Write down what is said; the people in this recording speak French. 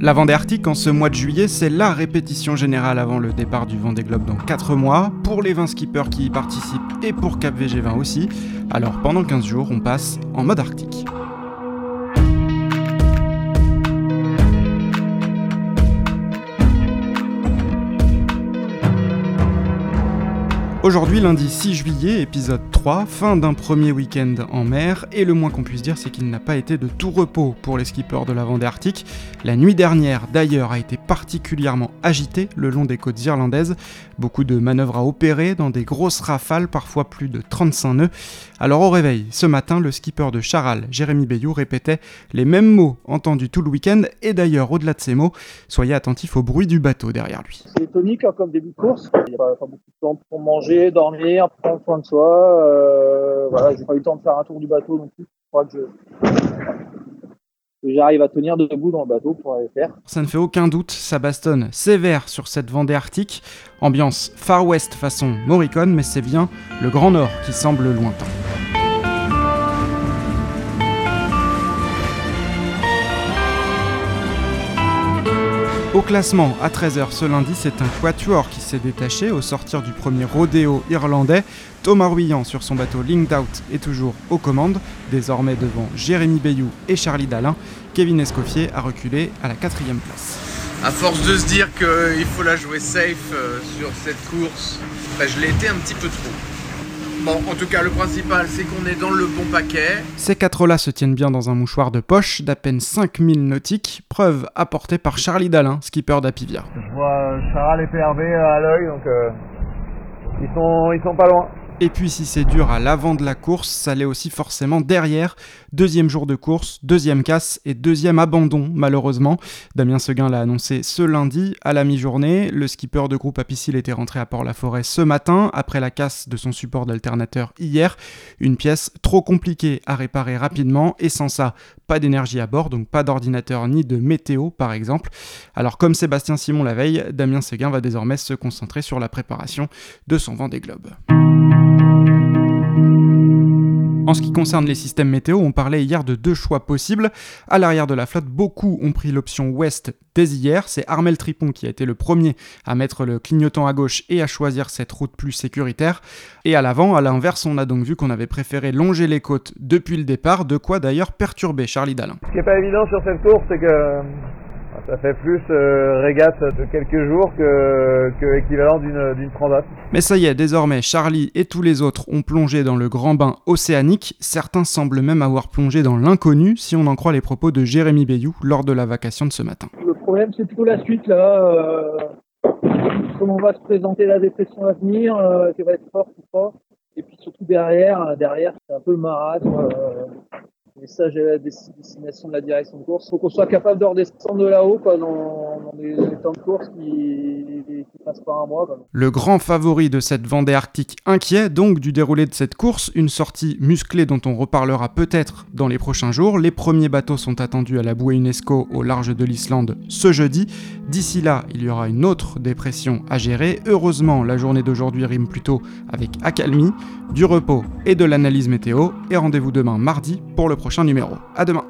La Vendée Arctique en ce mois de juillet, c'est la répétition générale avant le départ du Vendée Globe dans 4 mois, pour les 20 skippers qui y participent et pour Cap VG20 aussi. Alors pendant 15 jours, on passe en mode arctique. Aujourd'hui, lundi 6 juillet, épisode 3, fin d'un premier week-end en mer, et le moins qu'on puisse dire, c'est qu'il n'a pas été de tout repos pour les skippers de la Vendée Arctique. La nuit dernière, d'ailleurs, a été particulièrement agitée le long des côtes irlandaises. Beaucoup de manœuvres à opérer dans des grosses rafales, parfois plus de 35 nœuds. Alors au réveil, ce matin, le skipper de Charal, Jérémy Bayou, répétait les mêmes mots entendus tout le week-end, et d'ailleurs, au-delà de ces mots, soyez attentifs au bruit du bateau derrière lui. C'est tonique comme début de course. Il n'y a pas, pas beaucoup de temps pour manger dormir, prendre soin de soi. Euh, voilà, j'ai pas eu le temps de faire un tour du bateau non plus. Je crois que j'arrive à tenir debout dans le bateau pour aller faire. Ça ne fait aucun doute, ça bastonne sévère sur cette Vendée arctique. Ambiance Far West façon Morricone, mais c'est bien le Grand Nord qui semble lointain. Classement, à 13h ce lundi, c'est un quatuor qui s'est détaché au sortir du premier rodéo irlandais. Thomas Ruyant sur son bateau Linked Out est toujours aux commandes, désormais devant Jérémy Bayou et Charlie Dalin. Kevin Escoffier a reculé à la quatrième place. À force de se dire qu'il faut la jouer safe euh, sur cette course, bah, je l'ai été un petit peu trop. Bon, en tout cas, le principal, c'est qu'on est dans le bon paquet. Ces quatre-là se tiennent bien dans un mouchoir de poche d'à peine 5000 nautiques, preuve apportée par Charlie Dalin, skipper d'Apivia. Je vois Charal et PRB à l'œil, donc euh, ils, sont, ils sont pas loin. Et puis si c'est dur à l'avant de la course, ça l'est aussi forcément derrière. Deuxième jour de course, deuxième casse et deuxième abandon malheureusement. Damien Seguin l'a annoncé ce lundi à la mi-journée. Le skipper de groupe Apicil était rentré à Port-la-Forêt ce matin après la casse de son support d'alternateur hier. Une pièce trop compliquée à réparer rapidement et sans ça, pas d'énergie à bord, donc pas d'ordinateur ni de météo par exemple. Alors comme Sébastien Simon la veille, Damien Seguin va désormais se concentrer sur la préparation de son vent des globes. En ce qui concerne les systèmes météo, on parlait hier de deux choix possibles. À l'arrière de la flotte, beaucoup ont pris l'option ouest dès hier. C'est Armel Tripon qui a été le premier à mettre le clignotant à gauche et à choisir cette route plus sécuritaire. Et à l'avant, à l'inverse, on a donc vu qu'on avait préféré longer les côtes depuis le départ, de quoi d'ailleurs perturber Charlie Dalin. Ce qui n'est pas évident sur cette course, c'est que ça fait plus euh, régate de quelques jours que, que équivalent d'une, d'une transat. Mais ça y est, désormais, Charlie et tous les autres ont plongé dans le grand bain océanique. Certains semblent même avoir plongé dans l'inconnu, si on en croit les propos de Jérémy Bayou lors de la vacation de ce matin. Le problème, c'est plutôt la suite, là. Euh, comment va se présenter la dépression à venir, euh, qui va être forte ou pas. Et puis surtout derrière, derrière, c'est un peu le marasme. Euh, message à la destination de la direction de course. Il faut qu'on soit capable de redescendre de là-haut quoi, dans, dans des, temps de course qui, qui Le grand favori de cette Vendée Arctique inquiet donc du déroulé de cette course, une sortie musclée dont on reparlera peut-être dans les prochains jours. Les premiers bateaux sont attendus à la bouée UNESCO au large de l'Islande ce jeudi. D'ici là, il y aura une autre dépression à gérer. Heureusement, la journée d'aujourd'hui rime plutôt avec accalmie, du repos et de l'analyse météo. Et rendez-vous demain mardi pour le prochain numéro. À demain